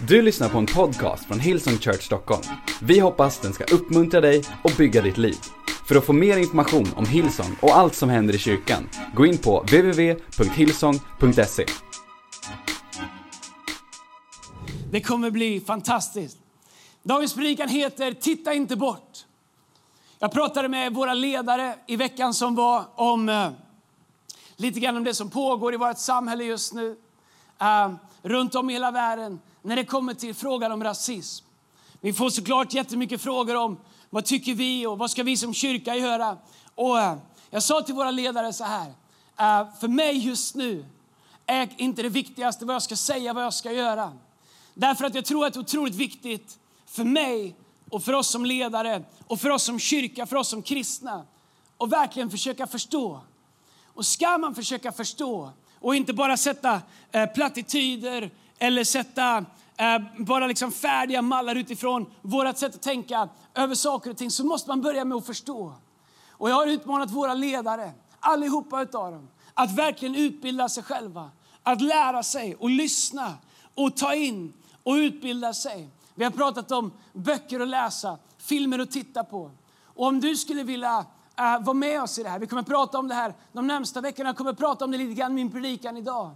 Du lyssnar på en podcast från Hillsong Church Stockholm. Vi hoppas den ska uppmuntra dig och bygga ditt liv. För att få mer information om Hillsong och allt som händer i kyrkan, gå in på www.hillsong.se. Det kommer bli fantastiskt. Dagens predikan heter Titta inte bort. Jag pratade med våra ledare i veckan som var om eh, lite grann om det som pågår i vårt samhälle just nu. Eh, runt om i hela världen när det kommer till frågan om rasism. Vi får såklart jättemycket frågor om vad tycker vi och vad ska vi som kyrka göra. Och eh, jag sa till våra ledare så här, eh, för mig just nu är inte det viktigaste vad jag ska säga, vad jag ska göra. Därför att jag tror att det är otroligt viktigt för mig och för oss som ledare och för oss som kyrka, för oss som kristna och verkligen försöka förstå. Och ska man försöka förstå och inte bara sätta eh, plattityder eller sätta eh, bara liksom färdiga mallar utifrån vårt sätt att tänka över saker och ting så måste man börja med att förstå. Och jag har utmanat våra ledare, allihopa utav dem, att verkligen utbilda sig själva. Att lära sig och lyssna och ta in och utbilda sig. Vi har pratat om böcker att läsa, filmer att titta på. Och om du skulle vilja uh, vara med oss i det här, vi kommer prata om det här de närmsta veckorna, jag kommer prata om det lite grann i min predikan idag.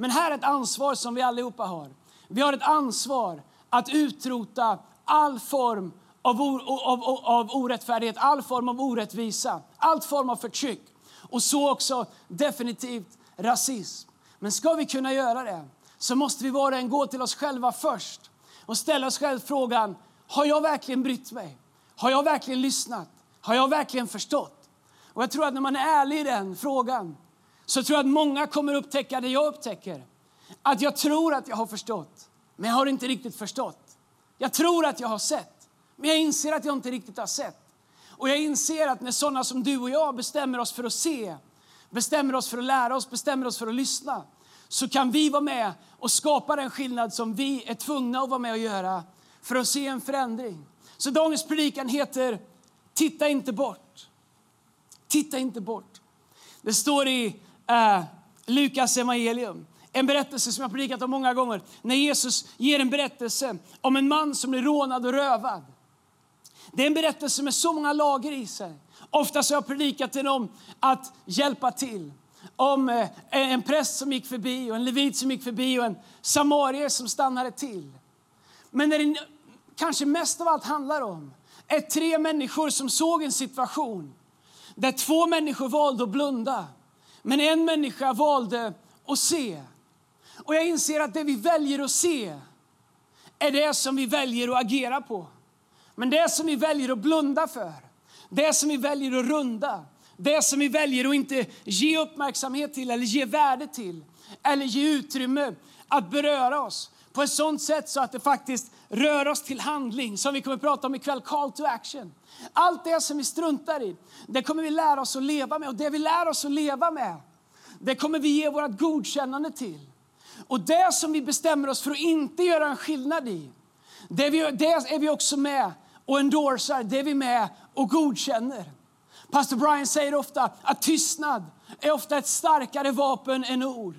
Men här är ett ansvar som vi allihopa har. Vi har ett ansvar att utrota all form av, av, av, av orättfärdighet, all form av orättvisa, all form av förtryck. Och så också definitivt rasism. Men ska vi kunna göra det så måste vi var och en gå till oss själva först och ställa oss själva frågan, har jag verkligen brytt mig? Har jag verkligen lyssnat? Har jag verkligen förstått? Och jag tror att när man är ärlig i den frågan så tror jag att många kommer upptäcka det jag upptäcker. Att jag tror att jag har förstått, men jag har inte riktigt förstått. Jag tror att jag har sett, men jag inser att jag inte riktigt har sett. Och jag inser att när sådana som du och jag bestämmer oss för att se, bestämmer oss för att lära oss, bestämmer oss för att lyssna, så kan vi vara med och skapa den skillnad som vi är tvungna att vara med och göra för att se en förändring. Så dagens predikan heter Titta inte bort. Titta inte bort. Det står i eh, Lukas evangelium. En berättelse som jag predikat om många gånger. När Jesus ger en berättelse om en man som blir rånad och rövad. Det är en berättelse med så många lager i sig. Ofta har jag predikat den om att hjälpa till. Om eh, en präst som gick förbi, och en levit som gick förbi och en samarier som stannade till. Men när det kanske mest av allt handlar om är tre människor som såg en situation där två människor valde att blunda men en människa valde att se. Och jag inser att det vi väljer att se är det som vi väljer att agera på. Men det som vi väljer att blunda för, det som vi väljer att runda, det som vi väljer att inte ge uppmärksamhet till eller ge värde till eller ge utrymme att beröra oss på ett sånt sätt så att det faktiskt rör oss till handling, som vi kommer att prata om ikväll, call to action. Allt det som vi struntar i, det kommer vi lära oss att leva med. Och det vi lär oss att leva med, det kommer vi ge vårt godkännande till. Och det som vi bestämmer oss för att inte göra en skillnad i, det, vi, det är vi också med och endorsar, det är vi med och godkänner. Pastor Brian säger ofta att tystnad är ofta ett starkare vapen än ord.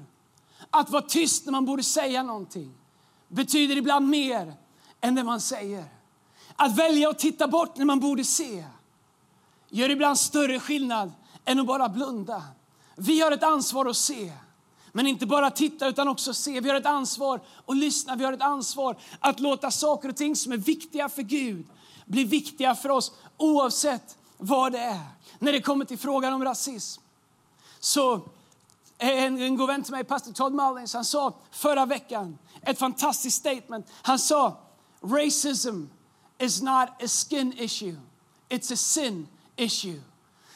Att vara tyst när man borde säga någonting betyder ibland mer än det man säger. Att välja att titta bort när man borde se gör ibland större skillnad än att bara blunda. Vi har ett ansvar att se, men inte bara titta utan också se. Vi har ett ansvar att lyssna, vi har ett ansvar att låta saker och ting som är viktiga för Gud bli viktiga för oss oavsett vad det är. När det kommer till frågan om rasism så en, en god vän till mig, pastor Todd Mullins, han sa förra veckan ett fantastiskt statement. Han sa racism is not a skin issue, it's a sin issue.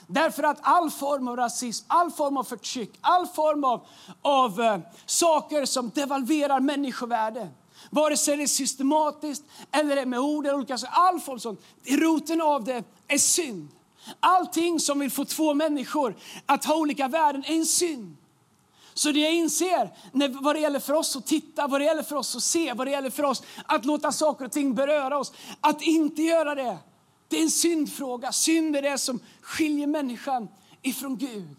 Därför att all form av rasism, all form av förtryck, all form av, av uh, saker som devalverar människovärde vare sig det är systematiskt eller med ord eller olika all form sånt, roten av det är synd. Allting som vill få två människor att ha olika värden är en synd. Så det jag inser när, vad det gäller för oss att titta, vad det gäller för oss att se, vad det gäller för oss att låta saker och ting beröra oss, att inte göra det, det är en syndfråga. Synd är det som skiljer människan ifrån Gud.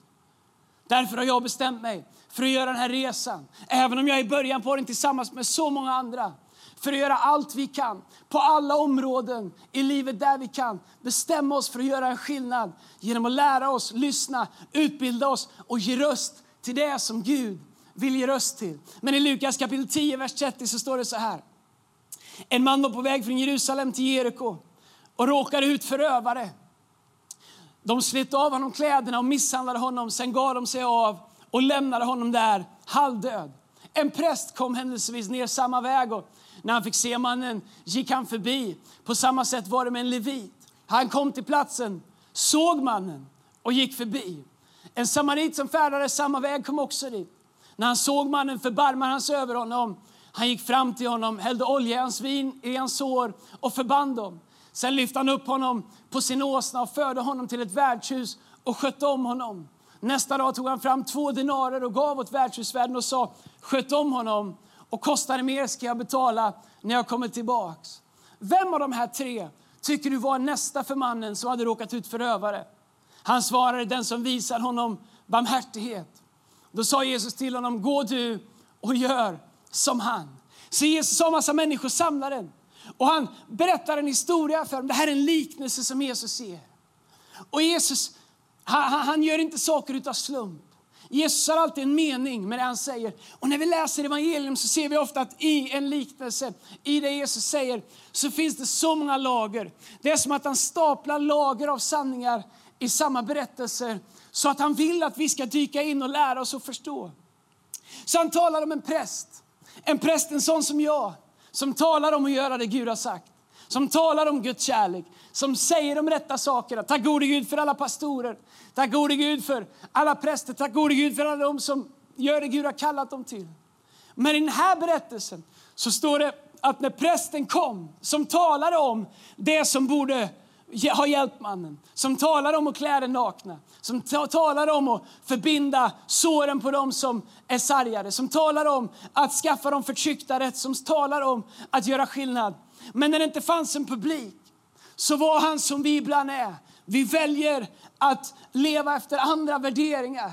Därför har jag bestämt mig för att göra den här resan. Även om jag är i början på den tillsammans med så många andra. för att göra allt vi kan, på alla områden i livet där vi kan. Bestämma oss för att göra en skillnad genom att lära oss, lyssna, utbilda oss och ge röst till det som Gud vill ge röst till. Men i Lukas kapitel 10, vers 30 så står det så här. En man var på väg från Jerusalem till Jeriko och råkade ut för rövare. De slet av honom kläderna och misshandlade honom. Sen gav de sig av och lämnade honom där halvdöd. En präst kom händelsevis ner samma väg och när han fick se mannen gick han förbi. På samma sätt var det med en levit. Han kom till platsen, såg mannen och gick förbi. En samarit som färdades samma väg kom också dit. När han såg mannen förbarmade han sig över honom. Han gick fram till honom, hällde olja i hans vin i hans sår och förband dem. Sen lyfte han upp honom på sin åsna och förde honom till ett värdshus och skötte om honom. Nästa dag tog han fram två dinarer och gav åt värdshusvärden och sa sköt om honom och kostar det mer ska jag betala när jag kommer tillbaks. Vem av de här tre tycker du var nästa för mannen som hade råkat ut för rövare? Han svarade den som visar honom barmhärtighet. Då sa Jesus till honom, gå du och gör som han. Så Jesus har en massa människor samlade och han berättar en historia för dem. Det här är en liknelse som Jesus ser. Och Jesus, han, han gör inte saker utav slump. Jesus har alltid en mening med det han säger. Och när vi läser evangelium så ser vi ofta att i en liknelse, i det Jesus säger, så finns det så många lager. Det är som att han staplar lager av sanningar i samma berättelse så att han vill att vi ska dyka in och lära oss att förstå. Så han talar om en präst, en präst en sån som jag, som talar om att göra det Gud har sagt som talar om Guds kärlek, som säger de rätta sakerna. Tack gode Gud för alla pastorer, tack gode Gud för alla präster, tack gode Gud för alla de som gör det Gud har kallat dem till. Men i den här berättelsen så står det att när prästen kom, som talade om det som borde ha hjälpt mannen, som talade om att klä den nakna, som talade om att förbinda såren på dem som är sargade, som talar om att skaffa de förtryckta rätt, som talar om att göra skillnad. Men när det inte fanns en publik så var han som vi ibland är. Vi väljer att leva efter andra värderingar.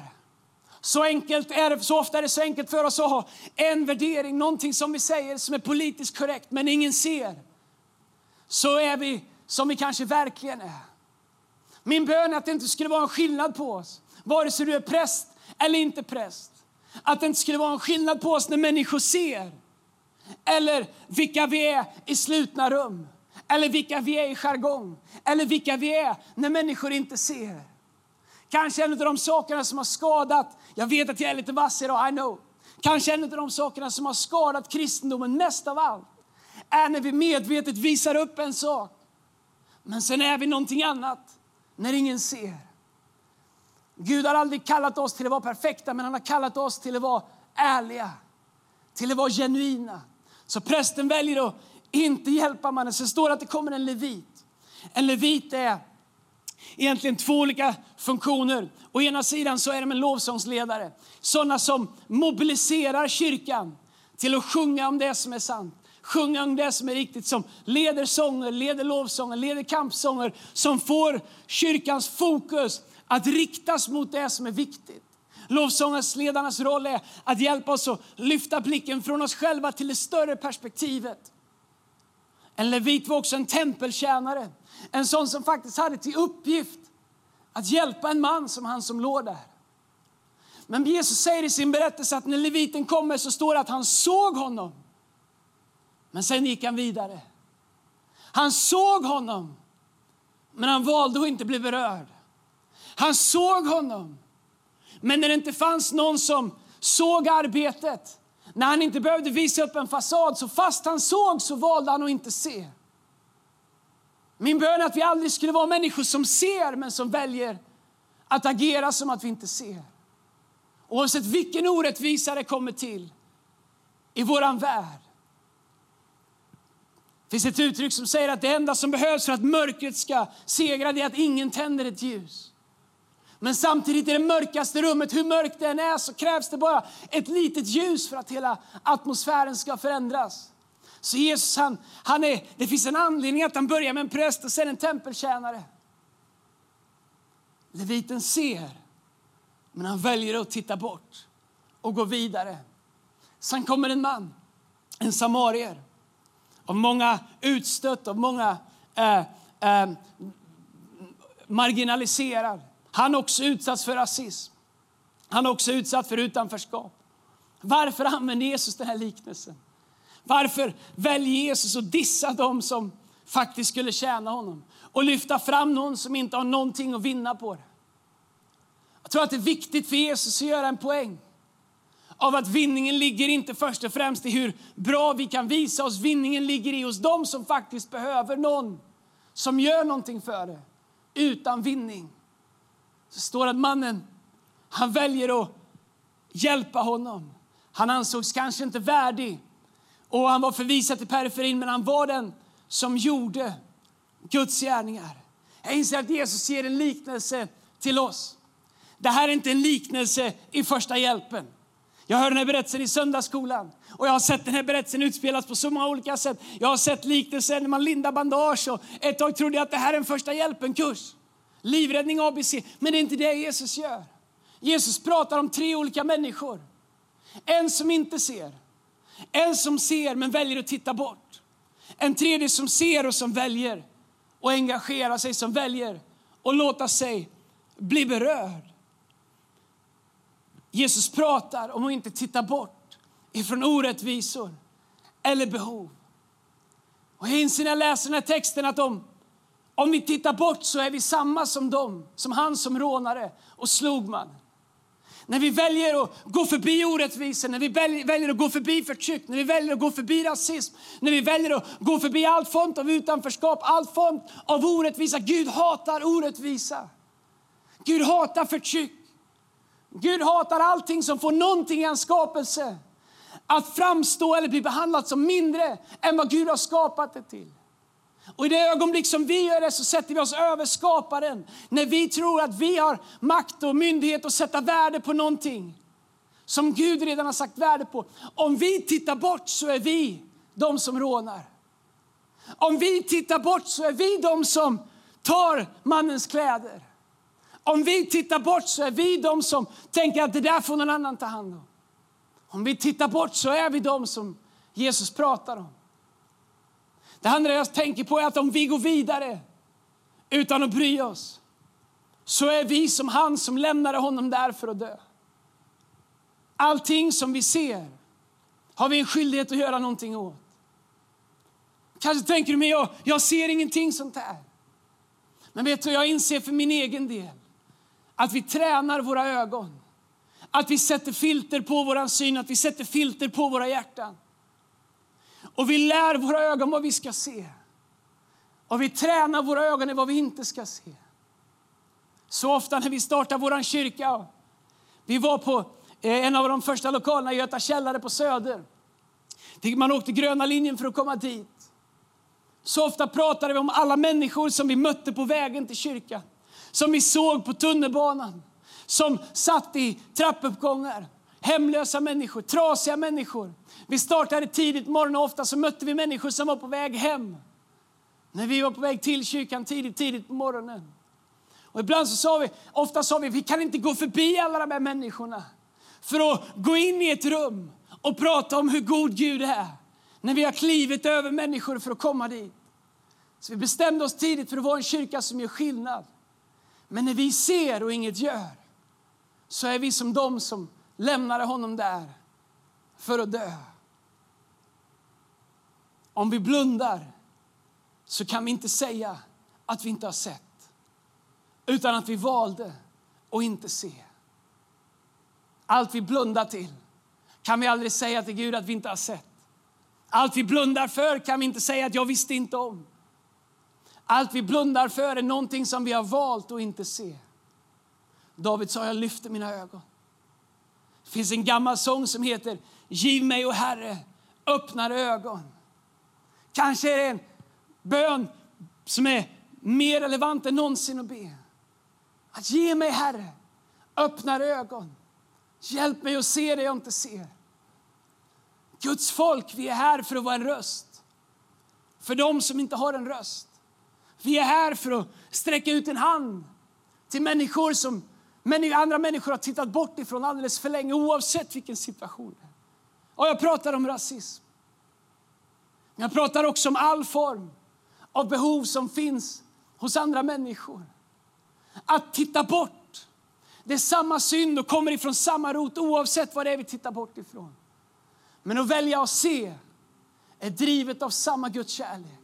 Så, enkelt är det, så ofta är det så enkelt för oss att ha en värdering, någonting som vi säger som är politiskt korrekt men ingen ser. Så är vi som vi kanske verkligen är. Min bön är att det inte skulle vara en skillnad på oss, vare sig du är präst eller inte präst. Att det inte skulle vara en skillnad på oss när människor ser eller vilka vi är i slutna rum, eller vilka vi är i jargong, eller vilka vi är när människor inte ser. Kanske en av de sakerna som har skadat, jag vet att jag är lite vass idag, I know. Kanske en av de sakerna som har skadat kristendomen mest av allt är när vi medvetet visar upp en sak, men sen är vi någonting annat när ingen ser. Gud har aldrig kallat oss till att vara perfekta, men han har kallat oss till att vara ärliga, till att vara genuina, så prästen väljer att inte hjälpa mannen. Sen står det att det kommer en levit. En levit är egentligen två olika funktioner. Å ena sidan så är de en lovsångsledare. Sådana som mobiliserar kyrkan till att sjunga om det som är sant. Sjunga om det som är riktigt, som leder sånger, leder lovsånger, leder kampsånger. Som får kyrkans fokus att riktas mot det som är viktigt. Lovsångarsledarnas roll är att hjälpa oss att lyfta blicken från oss själva till det större perspektivet. En levit var också en tempeltjänare, en sån som faktiskt hade till uppgift att hjälpa en man som han som låg där. Men Jesus säger i sin berättelse att när leviten kommer så står det att han såg honom. Men sen gick han vidare. Han såg honom, men han valde att inte bli berörd. Han såg honom, men när det inte fanns någon som såg arbetet, när han inte behövde visa upp en fasad, så fast han såg så valde han att inte se. Min bön är att vi aldrig skulle vara människor som ser men som väljer att agera som att vi inte ser. Oavsett vilken orättvisa det kommer till i våran värld. Det finns ett uttryck som säger att det enda som behövs för att mörkret ska segra är att ingen tänder ett ljus. Men samtidigt i det mörkaste rummet, hur mörkt det än är, så krävs det bara ett litet ljus för att hela atmosfären ska förändras. Så Jesus, han, han är, det finns en anledning att han börjar med en präst och sen en tempeltjänare. Leviten ser, men han väljer att titta bort och gå vidare. Sen kommer en man, en samarier. av många utstött, av många eh, eh, marginaliserad. Han har också utsatts för rasism. Han har också utsatt för utanförskap. Varför använder Jesus den här liknelsen? Varför väljer Jesus att dissa dem som faktiskt skulle tjäna honom och lyfta fram någon som inte har någonting att vinna på det? Jag tror att det är viktigt för Jesus att göra en poäng av att vinningen ligger inte först och främst i hur bra vi kan visa oss. Vinningen ligger i hos dem som faktiskt behöver någon som gör någonting för det utan vinning. Så står att mannen, han väljer att hjälpa honom. Han ansågs kanske inte värdig och han var förvisad till periferin, men han var den som gjorde Guds gärningar. Jag inser att Jesus ger en liknelse till oss. Det här är inte en liknelse i första hjälpen. Jag hörde den här berättelsen i söndagsskolan och jag har sett den här berättelsen utspelas på så många olika sätt. Jag har sett liknelser när man lindar bandage och ett tag trodde jag att det här är en första hjälpen-kurs. Livräddning ABC. Men det är inte det Jesus gör. Jesus pratar om tre olika människor. En som inte ser, en som ser men väljer att titta bort. En tredje som ser och som väljer att engagera sig, som väljer att låta sig bli berörd. Jesus pratar om att inte titta bort ifrån orättvisor eller behov. Och jag inser när jag läser den här texten att de om vi tittar bort så är vi samma som dem, som han som rånare och slog man. När vi väljer att gå förbi orättvisor, när vi väljer att gå förbi förtryck, när vi väljer att gå förbi rasism, när vi väljer att gå förbi all form av utanförskap, all form av orättvisa. Gud hatar orättvisa. Gud hatar förtryck. Gud hatar allting som får någonting i hans skapelse att framstå eller bli behandlat som mindre än vad Gud har skapat det till. Och I det ögonblick som vi gör det så sätter vi oss över skaparen. När vi tror att vi har makt och myndighet att sätta värde på någonting som Gud redan har sagt värde på. Om vi tittar bort så är vi de som rånar. Om vi tittar bort så är vi de som tar mannens kläder. Om vi tittar bort så är vi de som tänker att det där får någon annan ta hand om. Om vi tittar bort så är vi de som Jesus pratar om. Det andra jag tänker på är att om vi går vidare utan att bry oss så är vi som han som lämnade honom där för att dö. Allting som vi ser har vi en skyldighet att göra någonting åt. Kanske tänker du, men jag, jag ser ingenting sånt här. Men vet du, jag inser för min egen del att vi tränar våra ögon. Att vi sätter filter på vår syn, att vi sätter filter på våra hjärtan. Och vi lär våra ögon vad vi ska se. Och vi tränar våra ögon i vad vi inte ska se. Så ofta när vi startar vår kyrka, vi var på eh, en av de första lokalerna i Göta källare på Söder. Man åkte gröna linjen för att komma dit. Så ofta pratade vi om alla människor som vi mötte på vägen till kyrkan som vi såg på tunnelbanan, som satt i trappuppgångar. Hemlösa människor, trasiga människor. Vi startade tidigt morgon och ofta så mötte vi människor som var på väg hem. När vi var på väg till kyrkan tidigt, tidigt på morgonen. Och ibland så sa vi, ofta sa vi, vi kan inte gå förbi alla de här människorna för att gå in i ett rum och prata om hur god Gud är. När vi har klivit över människor för att komma dit. Så vi bestämde oss tidigt för att vara en kyrka som gör skillnad. Men när vi ser och inget gör så är vi som de som lämnade honom där för att dö. Om vi blundar så kan vi inte säga att vi inte har sett utan att vi valde att inte se. Allt vi blundar till kan vi aldrig säga till Gud att vi inte har sett. Allt vi blundar för kan vi inte säga att jag visste inte om. Allt vi blundar för är någonting som vi har valt att inte se. David sa, jag lyfter mina ögon. Det finns en gammal sång som heter Giv mig, o Herre, öppnare ögon. Kanske är det en bön som är mer relevant än någonsin att be. Att ge mig, Herre, öppnare ögon. Hjälp mig att se det jag inte ser. Guds folk, vi är här för att vara en röst. För dem som inte har en röst. Vi är här för att sträcka ut en hand till människor som men andra människor har tittat bort ifrån alldeles för länge, oavsett vilken situation. Och jag pratar om rasism. Jag pratar också om all form av behov som finns hos andra människor. Att titta bort, det är samma synd och kommer ifrån samma rot oavsett vad det är vi tittar bort ifrån. Men att välja att se är drivet av samma Guds kärlek.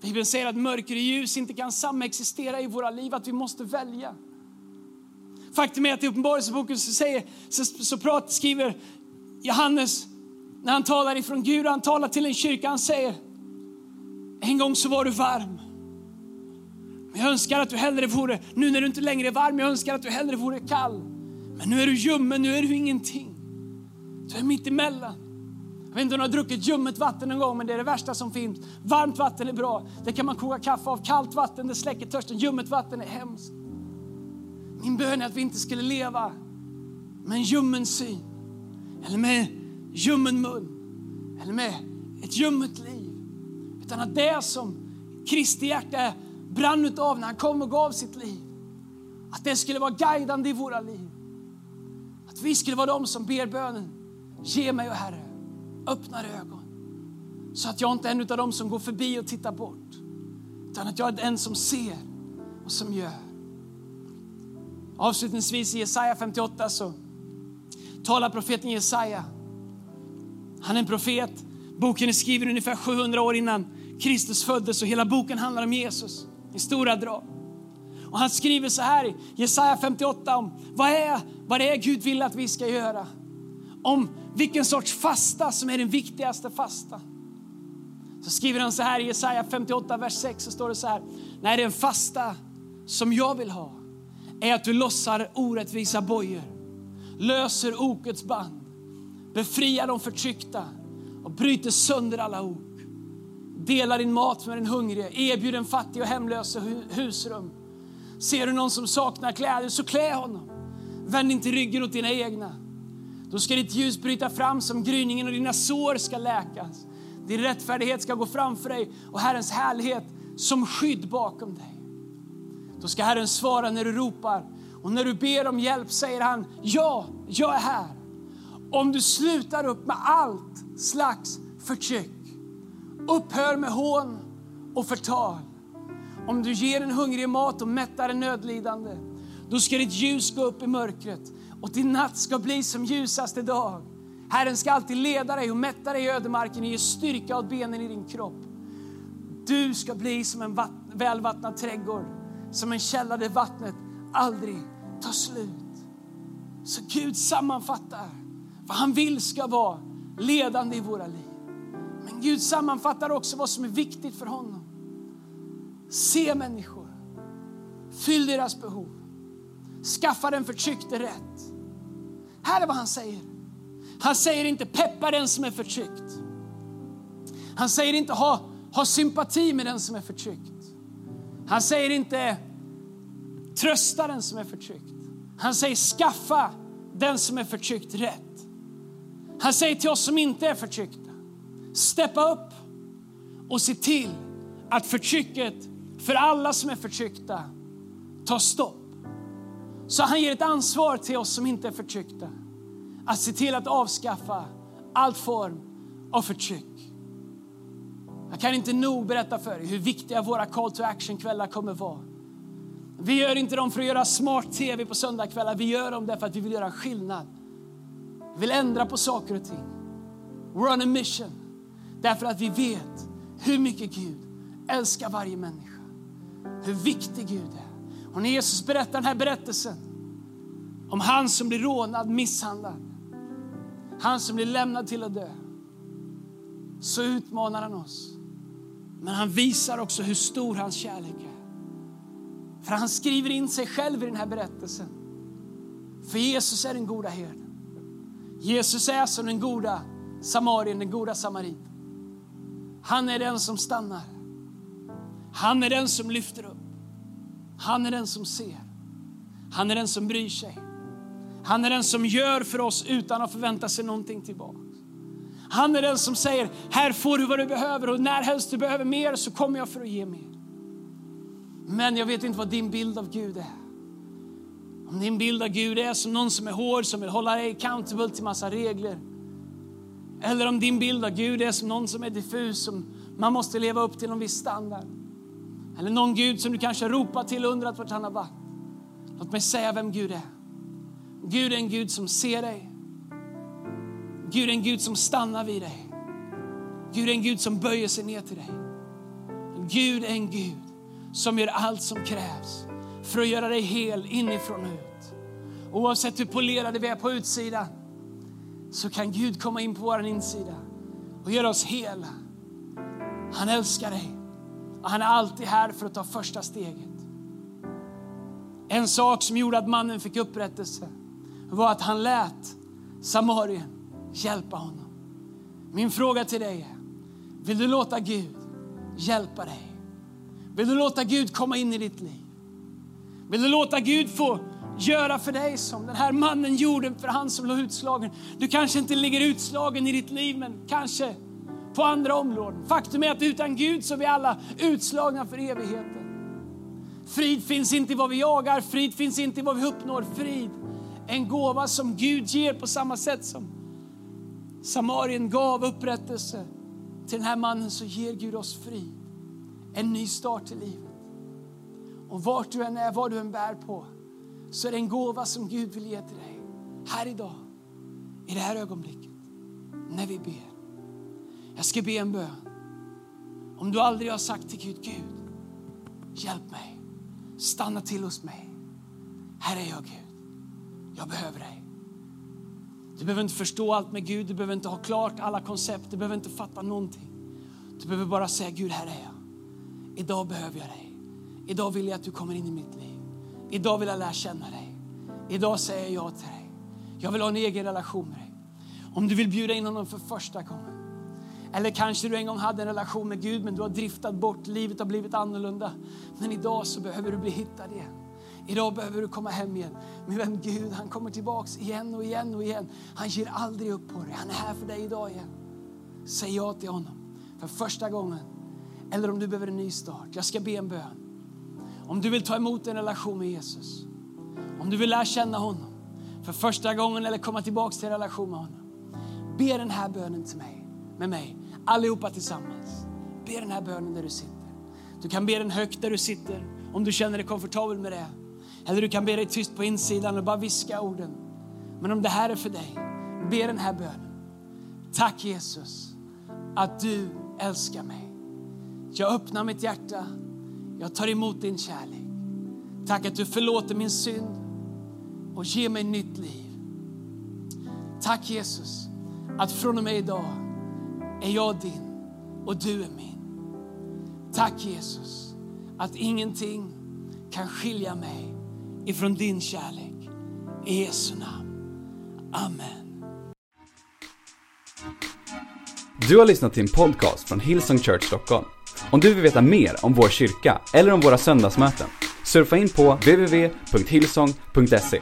Bibeln säger att mörker och ljus inte kan samexistera i våra liv, att vi måste välja. Faktum är att i Uppenbarelseboken så, säger, så, så prat, skriver Johannes, när han talar ifrån Gud, han talar till en kyrka, han säger en gång så var du varm. Men jag önskar att du hellre vore, nu när du inte längre är varm, jag önskar att du hellre vore kall. Men nu är du ljummen, nu är du ingenting. Du är mitt emellan. Jag vet inte om du har druckit ljummet vatten en gång, men det är det värsta som finns. Varmt vatten är bra, det kan man koka kaffe av. Kallt vatten, det släcker törsten. Ljummet vatten är hemskt. Min bön är att vi inte skulle leva med en ljummen syn, eller med ljummen mun, eller med ett ljummet liv. Utan att det som Kristi hjärta brann utav när han kom och gav sitt liv, att det skulle vara guidande i våra liv. Att vi skulle vara de som ber bönen, ge mig, och Herre, öppna ögon. Så att jag inte är en av dem som går förbi och tittar bort, utan att jag är den som ser och som gör. Avslutningsvis i Jesaja 58 så talar profeten Jesaja. Han är en profet. Boken är skriven ungefär 700 år innan Kristus föddes och hela boken handlar om Jesus i stora drag. Och han skriver så här i Jesaja 58 om vad, är, vad det är Gud vill att vi ska göra. Om vilken sorts fasta som är den viktigaste fasta. Så skriver han så här i Jesaja 58, vers 6, så står det så här. Nej, det är en fasta som jag vill ha är att du lossar orättvisa bojor, löser okets band, befriar de förtryckta och bryter sönder alla ok. Delar din mat med den hungrige, erbjud en fattig och hemlös husrum. Ser du någon som saknar kläder, så klä honom. Vänd inte ryggen åt dina egna. Då ska ditt ljus bryta fram som gryningen och dina sår ska läkas. Din rättfärdighet ska gå framför dig och Herrens härlighet som skydd bakom dig. Då ska Herren svara när du ropar och när du ber om hjälp säger han, ja, jag är här. Om du slutar upp med allt slags förtryck, upphör med hån och förtal. Om du ger en hungrig mat och mättar en nödlidande, då ska ditt ljus gå upp i mörkret och din natt ska bli som ljusaste dag. Herren ska alltid leda dig och mätta dig i ödemarken och ge styrka åt benen i din kropp. Du ska bli som en välvattnad trädgård, som en källa där vattnet aldrig tar slut. Så Gud sammanfattar vad han vill ska vara ledande i våra liv. Men Gud sammanfattar också vad som är viktigt för honom. Se människor, fyll deras behov, skaffa den förtryckte rätt. Här är vad han säger. Han säger inte peppa den som är förtryckt. Han säger inte ha, ha sympati med den som är förtryckt. Han säger inte trösta den som är förtryckt. Han säger skaffa den som är förtryckt rätt. Han säger till oss som inte är förtryckta, steppa upp och se till att förtrycket för alla som är förtryckta tar stopp. Så han ger ett ansvar till oss som inte är förtryckta att se till att avskaffa all form av förtryck. Jag kan inte nog berätta för er hur viktiga våra call to action-kvällar kommer vara. Vi gör inte dem för att göra smart tv på söndagskvällar. Vi gör dem därför att vi vill göra skillnad. Vi vill ändra på saker och ting. We're on a mission. Därför att vi vet hur mycket Gud älskar varje människa. Hur viktig Gud är. Och när Jesus berättar den här berättelsen om han som blir rånad, misshandlad, han som blir lämnad till att dö, så utmanar han oss. Men han visar också hur stor hans kärlek är. För han skriver in sig själv i den här berättelsen. För Jesus är den goda herden. Jesus är som den goda samarien, den goda samariten. Han är den som stannar. Han är den som lyfter upp. Han är den som ser. Han är den som bryr sig. Han är den som gör för oss utan att förvänta sig någonting tillbaka. Han är den som säger, här får du vad du behöver och när helst du behöver mer så kommer jag för att ge mer. Men jag vet inte vad din bild av Gud är. Om din bild av Gud är som någon som är hård, som vill hålla dig accountable till massa regler. Eller om din bild av Gud är som någon som är diffus, som man måste leva upp till någon viss standard. Eller någon Gud som du kanske ropat till och undrat vart han har varit. Låt mig säga vem Gud är. Gud är en Gud som ser dig. Gud är en Gud som stannar vid dig. Gud är en Gud som böjer sig ner till dig. Gud är en Gud som gör allt som krävs för att göra dig hel inifrån och ut. Oavsett hur polerade vi är på utsidan så kan Gud komma in på vår insida och göra oss hela. Han älskar dig och han är alltid här för att ta första steget. En sak som gjorde att mannen fick upprättelse var att han lät Samarien hjälpa honom. Min fråga till dig är, vill du låta Gud hjälpa dig? Vill du låta Gud komma in i ditt liv? Vill du låta Gud få göra för dig som den här mannen gjorde för han som låg utslagen? Du kanske inte ligger utslagen i ditt liv, men kanske på andra områden. Faktum är att utan Gud så är vi alla utslagna för evigheten. Frid finns inte i vad vi jagar, frid finns inte i vad vi uppnår. Frid en gåva som Gud ger på samma sätt som Samarien gav upprättelse till den här mannen så ger Gud oss frid. En ny start i livet. Och vart du än är, vad du än bär på, så är det en gåva som Gud vill ge till dig. Här idag, i det här ögonblicket, när vi ber. Jag ska be en bön. Om du aldrig har sagt till Gud, Gud, hjälp mig. Stanna till hos mig. Här är jag Gud. Jag behöver dig. Du behöver inte förstå allt med Gud, du behöver inte ha klart alla koncept, du behöver inte fatta någonting. Du behöver bara säga Gud, här är jag. Idag behöver jag dig. Idag vill jag att du kommer in i mitt liv. Idag vill jag lära känna dig. Idag säger jag ja till dig. Jag vill ha en egen relation med dig. Om du vill bjuda in honom för första gången. Eller kanske du en gång hade en relation med Gud men du har driftat bort, livet har blivit annorlunda. Men idag så behöver du bli hittad igen. Idag behöver du komma hem igen. Min vän Gud, han kommer tillbaks igen och igen och igen. Han ger aldrig upp på dig. Han är här för dig idag igen. Säg ja till honom för första gången. Eller om du behöver en ny start. Jag ska be en bön. Om du vill ta emot en relation med Jesus. Om du vill lära känna honom för första gången eller komma tillbaks till en relation med honom. Be den här bönen till mig, med mig, allihopa tillsammans. Be den här bönen där du sitter. Du kan be den högt där du sitter om du känner dig komfortabel med det. Eller du kan be dig tyst på insidan och bara viska orden. Men om det här är för dig, be den här bönen. Tack Jesus att du älskar mig. Jag öppnar mitt hjärta. Jag tar emot din kärlek. Tack att du förlåter min synd och ger mig nytt liv. Tack Jesus att från och med idag är jag din och du är min. Tack Jesus att ingenting kan skilja mig ifrån din kärlek. I Jesu namn. Amen. Du har lyssnat till en podcast från Hillsong Church Stockholm. Om du vill veta mer om vår kyrka eller om våra söndagsmöten, surfa in på www.hillsong.se.